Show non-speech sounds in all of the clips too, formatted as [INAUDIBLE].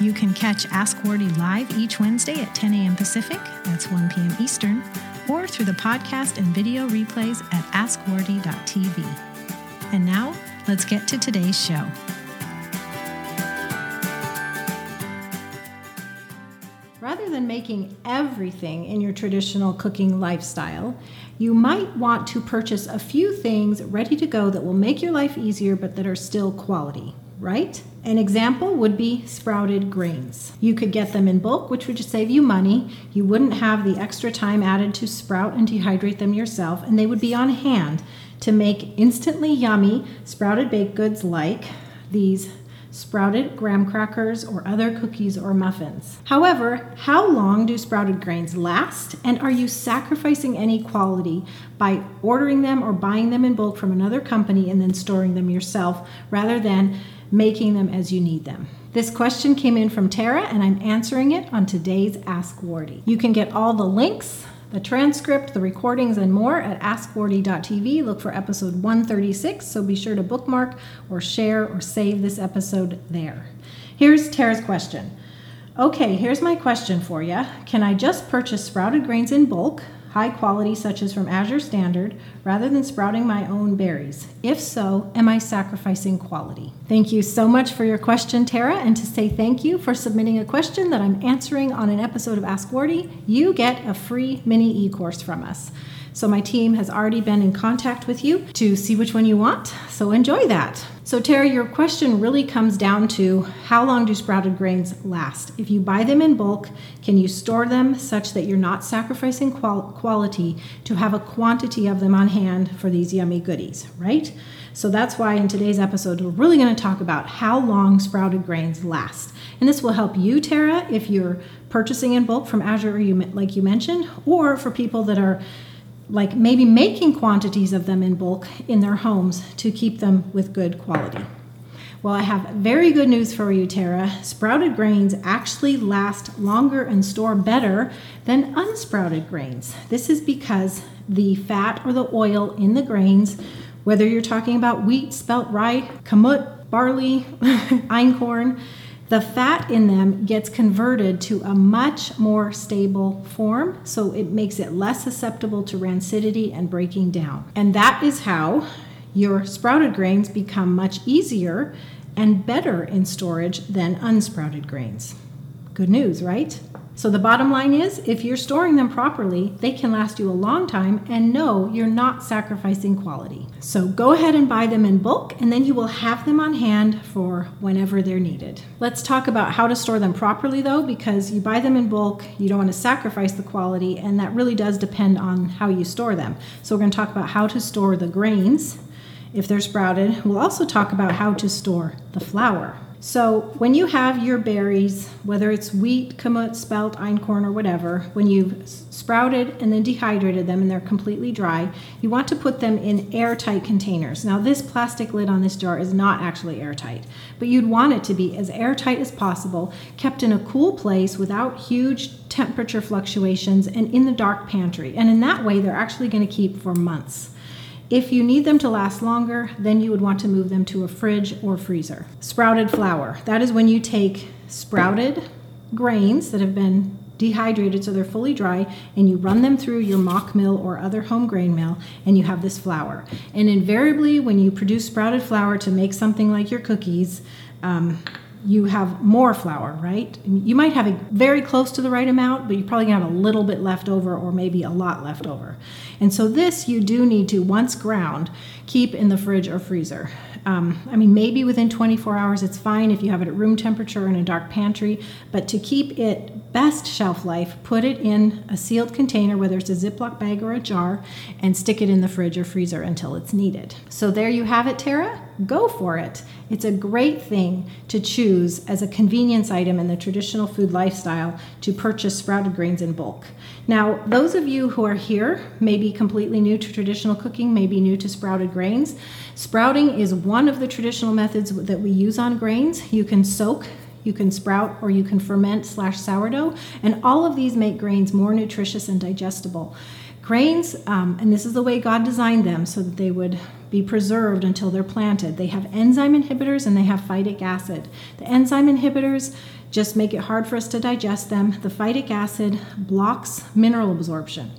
You can catch Ask Wardee live each Wednesday at 10 a.m. Pacific, that's 1 p.m. Eastern, or through the podcast and video replays at askwardee.tv. And now, let's get to today's show. Rather than making everything in your traditional cooking lifestyle, you might want to purchase a few things ready to go that will make your life easier but that are still quality, right? An example would be sprouted grains. You could get them in bulk, which would just save you money. You wouldn't have the extra time added to sprout and dehydrate them yourself, and they would be on hand to make instantly yummy sprouted baked goods like these sprouted graham crackers, or other cookies or muffins. However, how long do sprouted grains last? And are you sacrificing any quality by ordering them or buying them in bulk from another company and then storing them yourself rather than making them as you need them? This question came in from Tara, and I'm answering it on today's Ask Wardee. You can get all the links the transcript, the recordings, and more at askwardee.tv. Look for episode 136, so be sure to bookmark or share or save this episode there. Here's Tara's question. Okay, here's my question for you. Can I just purchase sprouted grains in bulk? High quality, such as from Azure Standard, rather than sprouting my own berries? If so, am I sacrificing quality? Thank you so much for your question, Tara. And to say thank you for submitting a question that I'm answering on an episode of Ask Wardee, you get a free mini e course from us. So my team has already been in contact with you to see which one you want. So enjoy that. So Terry, your question really comes down to how long do sprouted grains last? If you buy them in bulk, can you store them such that you're not sacrificing qual- quality to have a quantity of them on hand for these yummy goodies, right? So that's why in today's episode, we're really going to talk about how long sprouted grains last. And this will help you, Tara, if you're purchasing in bulk from Azure, like you mentioned, or for people that are like maybe making quantities of them in bulk in their homes to keep them with good quality. Well, I have very good news for you, Tara. Sprouted grains actually last longer and store better than unsprouted grains. This is because the fat or the oil in the grains, whether you're talking about wheat, spelt rye, kamut, barley, [LAUGHS] einkorn, the fat in them gets converted to a much more stable form, so it makes it less susceptible to rancidity and breaking down. And that is how your sprouted grains become much easier and better in storage than unsprouted grains. Good news, right? So the bottom line is if you're storing them properly, they can last you a long time and no, you're not sacrificing quality. So go ahead and buy them in bulk and then you will have them on hand for whenever they're needed. Let's talk about how to store them properly though because you buy them in bulk, you don't want to sacrifice the quality and that really does depend on how you store them. So we're going to talk about how to store the grains if they're sprouted. We'll also talk about how to store the flour. So when you have your berries, whether it's wheat, kamut, spelt, einkorn, or whatever, when you've sprouted and then dehydrated them and they're completely dry, you want to put them in airtight containers. Now this plastic lid on this jar is not actually airtight, but you'd want it to be as airtight as possible, kept in a cool place without huge temperature fluctuations and in the dark pantry. And in that way, they're actually going to keep for months. If you need them to last longer, then you would want to move them to a fridge or freezer. Sprouted flour. That is when you take sprouted grains that have been dehydrated so they're fully dry and you run them through your Mockmill or other home grain mill and you have this flour and invariably when you produce sprouted flour to make something like your cookies um, you have more flour, right? You might have it very close to the right amount, but you're probably have a little bit left over or maybe a lot left over. And so this you do need to, once ground, keep in the fridge or freezer. Um, I mean, maybe within 24 hours it's fine if you have it at room temperature in a dark pantry, but to keep it best shelf life, put it in a sealed container, whether it's a Ziploc bag or a jar, and stick it in the fridge or freezer until it's needed. So there you have it, Tara. Go for it. It's a great thing to choose as a convenience item in the traditional food lifestyle to purchase sprouted grains in bulk. Now, those of you who are here may be completely new to traditional cooking, may be new to sprouted grains. Sprouting is one of the traditional methods that we use on grains. You can soak you can sprout or you can ferment slash sourdough and all of these make grains more nutritious and digestible. Grains um, and this is the way god designed them so that they would be preserved until they're planted. They have enzyme inhibitors and they have phytic acid. The enzyme inhibitors just make it hard for us to digest them. The phytic acid blocks mineral absorption.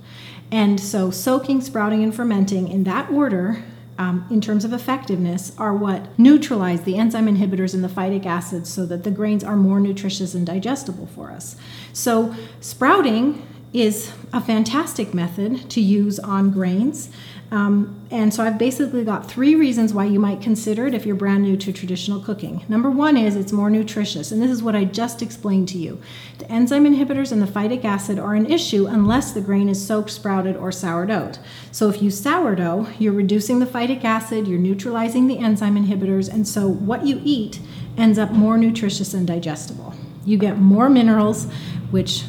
And so soaking sprouting and fermenting in that order um, in terms of effectiveness are what neutralize the enzyme inhibitors and the phytic acids so that the grains are more nutritious and digestible for us. So, sprouting is a fantastic method to use on grains. Um, and so I've basically got three reasons why you might consider it if you're brand new to traditional cooking. Number one is it's more nutritious, and this is what I just explained to you. The enzyme inhibitors and the phytic acid are an issue unless the grain is soaked, sprouted, or sourdough'd. So if you sourdough, you're reducing the phytic acid, you're neutralizing the enzyme inhibitors, and so what you eat ends up more nutritious and digestible. You get more minerals, which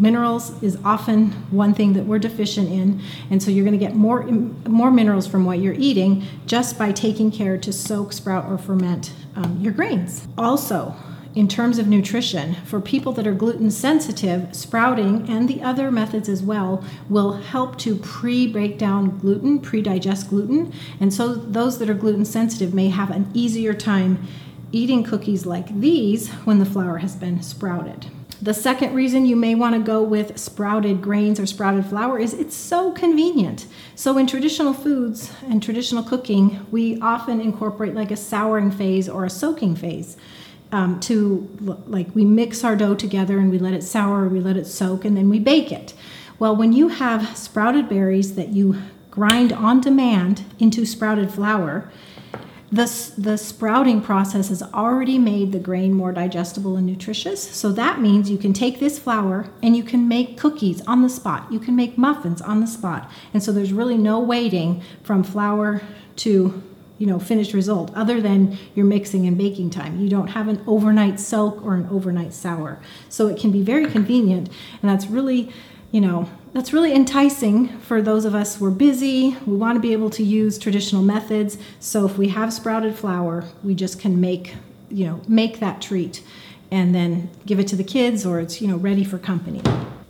minerals is often one thing that we're deficient in and so you're going to get more more minerals from what you're eating just by taking care to soak sprout or ferment um, your grains. Also in terms of nutrition for people that are gluten sensitive sprouting and the other methods as well will help to pre-break down gluten pre-digest gluten and so those that are gluten sensitive may have an easier time eating cookies like these when the flour has been sprouted the second reason you may want to go with sprouted grains or sprouted flour is it's so convenient. So, in traditional foods and traditional cooking, we often incorporate like a souring phase or a soaking phase. Um, to like we mix our dough together and we let it sour, we let it soak, and then we bake it. Well, when you have sprouted berries that you grind on demand into sprouted flour, the, the sprouting process has already made the grain more digestible and nutritious. So that means you can take this flour and you can make cookies on the spot. You can make muffins on the spot. And so there's really no waiting from flour to you know finished result other than your mixing and baking time you don't have an overnight soak or an overnight sour so it can be very convenient and that's really you know that's really enticing for those of us who are busy. We want to be able to use traditional methods. So if we have sprouted flour, we just can make, you know, make that treat and then give it to the kids or it's, you know, ready for company.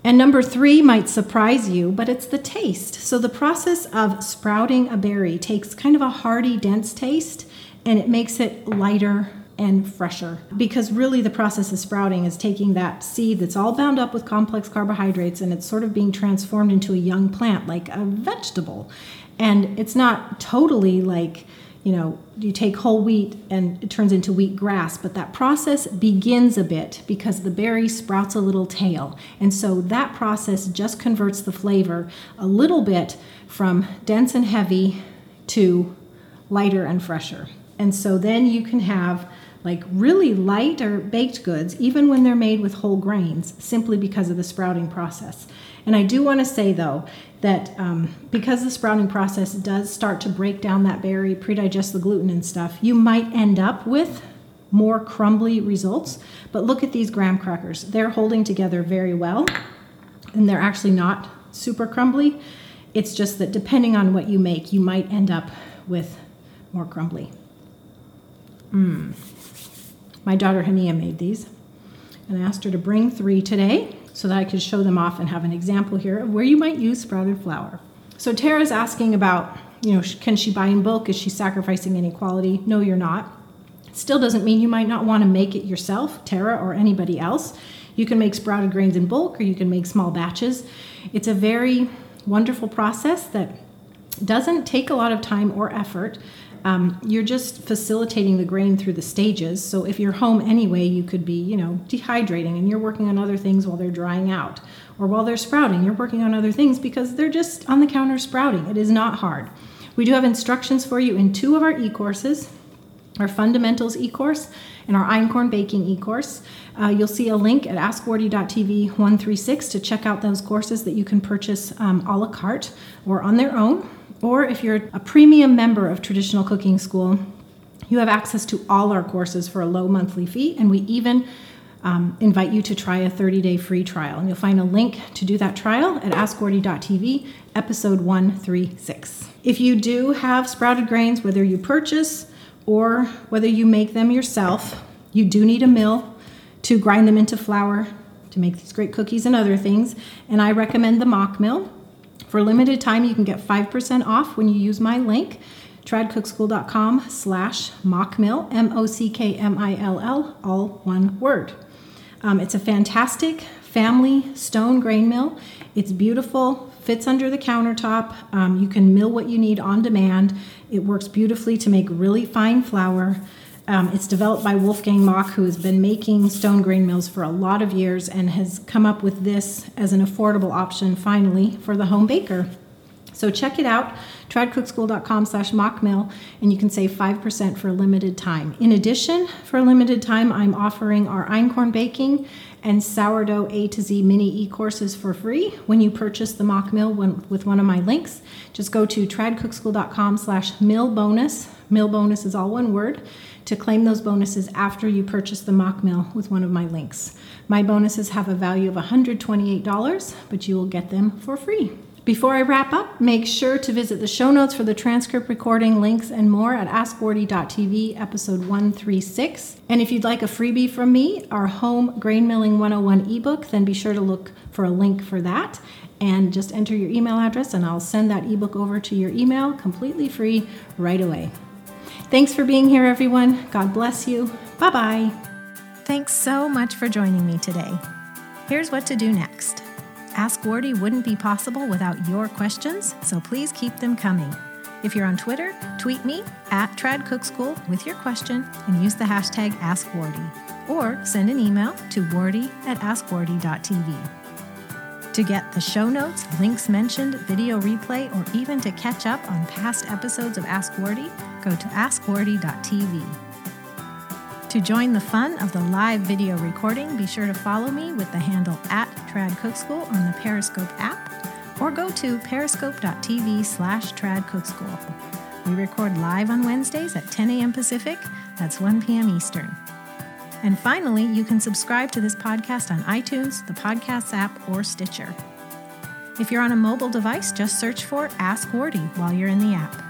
And number three might surprise you, but it's the taste. So the process of sprouting a berry takes kind of a hearty, dense taste and it makes it lighter and fresher. Because really, the process of sprouting is taking that seed that's all bound up with complex carbohydrates and it's sort of being transformed into a young plant, like a vegetable. And it's not totally like, you know, you take whole wheat and it turns into wheat grass, but that process begins a bit because the berry sprouts a little tail. And so that process just converts the flavor a little bit from dense and heavy to lighter and fresher. And so then you can have like really light or baked goods, even when they're made with whole grains, simply because of the sprouting process. And I do want to say though that um, because the sprouting process does start to break down that berry, predigest the gluten and stuff, you might end up with more crumbly results. But look at these graham crackers; they're holding together very well, and they're actually not super crumbly. It's just that depending on what you make, you might end up with more crumbly. Mmm. My daughter Hania made these, and I asked her to bring three today so that I could show them off and have an example here of where you might use sprouted flour. So Tara's asking about, you know, can she buy in bulk? Is she sacrificing any quality? No, you're not. Still doesn't mean you might not want to make it yourself, Tara or anybody else. You can make sprouted grains in bulk or you can make small batches. It's a very wonderful process that doesn't take a lot of time or effort, um, you're just facilitating the grain through the stages. So if you're home anyway, you could be, you know, dehydrating and you're working on other things while they're drying out. Or while they're sprouting, you're working on other things because they're just on the counter sprouting. It is not hard. We do have instructions for you in two of our e courses. our fundamentals e-course and our einkorn baking e-course. Uh, you'll see a link at askwardee.tv 136 to check out those courses that you can purchase um, a la carte or on their own. Or if you're a premium member of Traditional Cooking School, you have access to all our courses for a low monthly fee, and we even um, invite you to try a 30 day free trial. And you'll find a link to do that trial at askwardee.tv, episode 136. If you do have sprouted grains, whether you purchase or whether you make them yourself, you do need a mill to grind them into flour to make these great cookies and other things. And I recommend the Mockmill. For limited time, you can get 5% off when you use my link, tradcookschool.com slash mockmill, M-O-C-K-M-I-L-L, all one word. Um, it's a fantastic family stone grain mill. It's beautiful, fits under the countertop. Um, you can mill what you need on demand. It works beautifully to make really fine flour. Um, it's developed by Wolfgang Mock, who has been making stone grain mills for a lot of years and has come up with this as an affordable option finally for the home baker. So check it out, tradcookschool.com slash mockmill, and you can save 5% for a limited time. In addition, for a limited time, I'm offering our einkorn baking and sourdough A to Z mini e-courses for free when you purchase the Mockmill with one of my links. Just go to tradcookschool.com slash mill bonus. Mill bonus is all one word to claim those bonuses after you purchase the Mockmill with one of my links. My bonuses have a value of $128, but you will get them for free. Before I wrap up, make sure to visit the show notes for the transcript recording, links, and more at askwardee.tv, episode 136. And if you'd like a freebie from me, our home grain milling 101 ebook, then be sure to look for a link for that and just enter your email address, and I'll send that ebook over to your email completely free right away. Thanks for being here, everyone. God bless you. Bye bye. Thanks so much for joining me today. Here's what to do next. Ask Wardee wouldn't be possible without your questions, so please keep them coming. If you're on Twitter, tweet me at TradCookSchool with your question and use the hashtag AskWardee. Or send an email to wardee at askwardee.tv. To get the show notes, links mentioned, video replay, or even to catch up on past episodes of Ask Wardee, go to askwardee.tv. To join the fun of the live video recording, be sure to follow me with the handle at TradCookSchool on the Periscope app or go to periscope.tv slash tradcookschool. We record live on Wednesdays at 10 a.m. Pacific, that's 1 p.m. Eastern. And finally, you can subscribe to this podcast on iTunes, the Podcasts app, or Stitcher. If you're on a mobile device, just search for Ask Wardee while you're in the app.